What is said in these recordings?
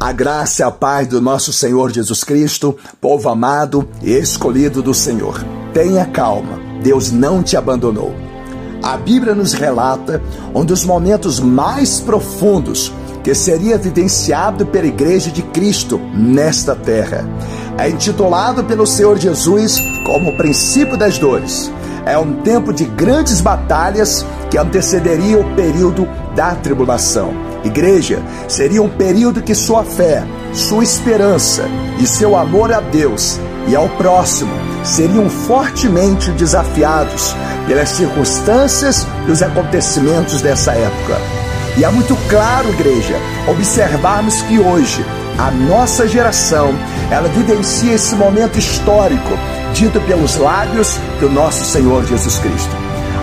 A graça e a paz do nosso Senhor Jesus Cristo, povo amado e escolhido do Senhor. Tenha calma, Deus não te abandonou. A Bíblia nos relata um dos momentos mais profundos que seria vivenciado pela Igreja de Cristo nesta terra. É intitulado pelo Senhor Jesus como o princípio das dores. É um tempo de grandes batalhas que antecederia o período da tribulação. Igreja seria um período que sua fé, sua esperança e seu amor a Deus e ao próximo seriam fortemente desafiados pelas circunstâncias e os acontecimentos dessa época. E é muito claro, igreja, observarmos que hoje a nossa geração, ela vivencia esse momento histórico dito pelos lábios do nosso Senhor Jesus Cristo.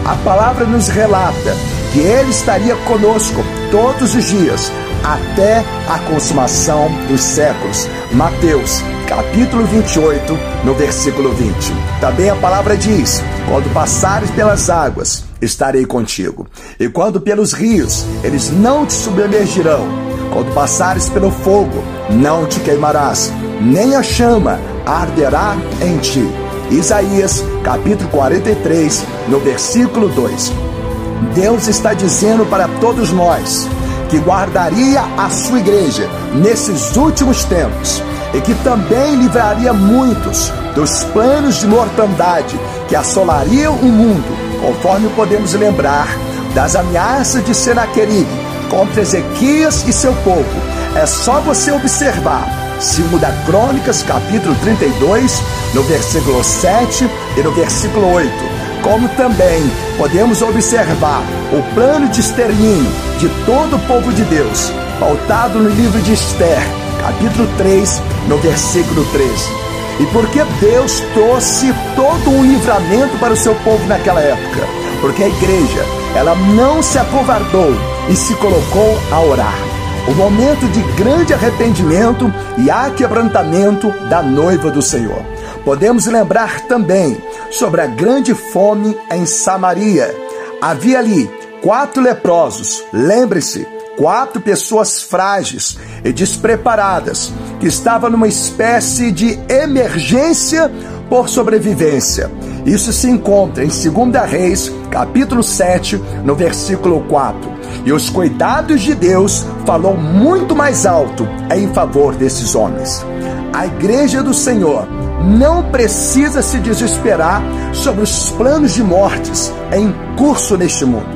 A palavra nos relata que ele estaria conosco todos os dias até a consumação dos séculos. Mateus, capítulo 28, no versículo 20. Também a palavra diz: Quando passares pelas águas, estarei contigo. E quando pelos rios, eles não te submergirão. Quando passares pelo fogo, não te queimarás, nem a chama arderá em ti. Isaías, capítulo 43, no versículo 2. Deus está dizendo para todos nós que guardaria a sua igreja nesses últimos tempos e que também livraria muitos dos planos de mortandade que assolariam o mundo, conforme podemos lembrar das ameaças de Senaqueribe contra Ezequias e seu povo. É só você observar, segundo a Crônicas, capítulo 32, no versículo 7 e no versículo 8 como também podemos observar o plano de extermínio de todo o povo de Deus, pautado no livro de Esther, capítulo 3, no versículo 13. E porque Deus trouxe todo um livramento para o seu povo naquela época? Porque a igreja, ela não se acovardou e se colocou a orar. O momento de grande arrependimento e aquebrantamento da noiva do Senhor. Podemos lembrar também sobre a grande fome em Samaria. Havia ali quatro leprosos, lembre-se, quatro pessoas frágeis e despreparadas, que estavam numa espécie de emergência por sobrevivência. Isso se encontra em 2 Reis, capítulo 7, no versículo 4. E os cuidados de Deus falou muito mais alto em favor desses homens. A igreja do Senhor não precisa se desesperar sobre os planos de mortes em curso neste mundo.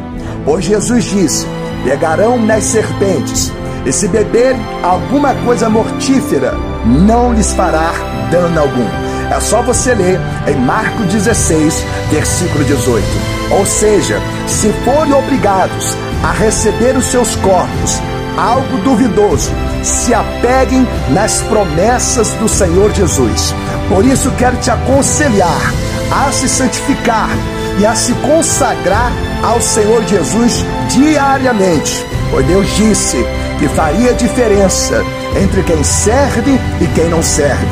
Pois Jesus disse: pegarão nas serpentes, e se beberem alguma coisa mortífera, não lhes fará dano algum. É só você ler em Marcos 16, versículo 18. Ou seja, se forem obrigados a receber os seus corpos, algo duvidoso, se apeguem nas promessas do Senhor Jesus. Por isso quero te aconselhar a se santificar e a se consagrar ao Senhor Jesus diariamente. Pois Deus disse que faria diferença entre quem serve e quem não serve.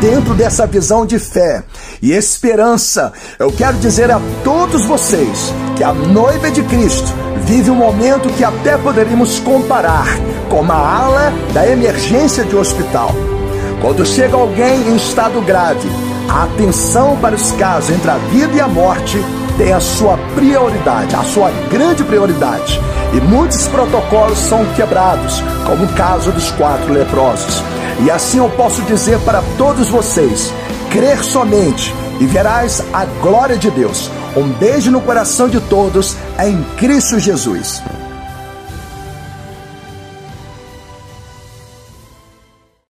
Dentro dessa visão de fé e esperança, eu quero dizer a todos vocês que a noiva de Cristo vive um momento que até poderíamos comparar com a ala da emergência de hospital. Quando chega alguém em estado grave, a atenção para os casos entre a vida e a morte tem a sua prioridade, a sua grande prioridade. E muitos protocolos são quebrados, como o caso dos quatro leprosos. E assim eu posso dizer para todos vocês: crer somente e verás a glória de Deus. Um beijo no coração de todos em Cristo Jesus.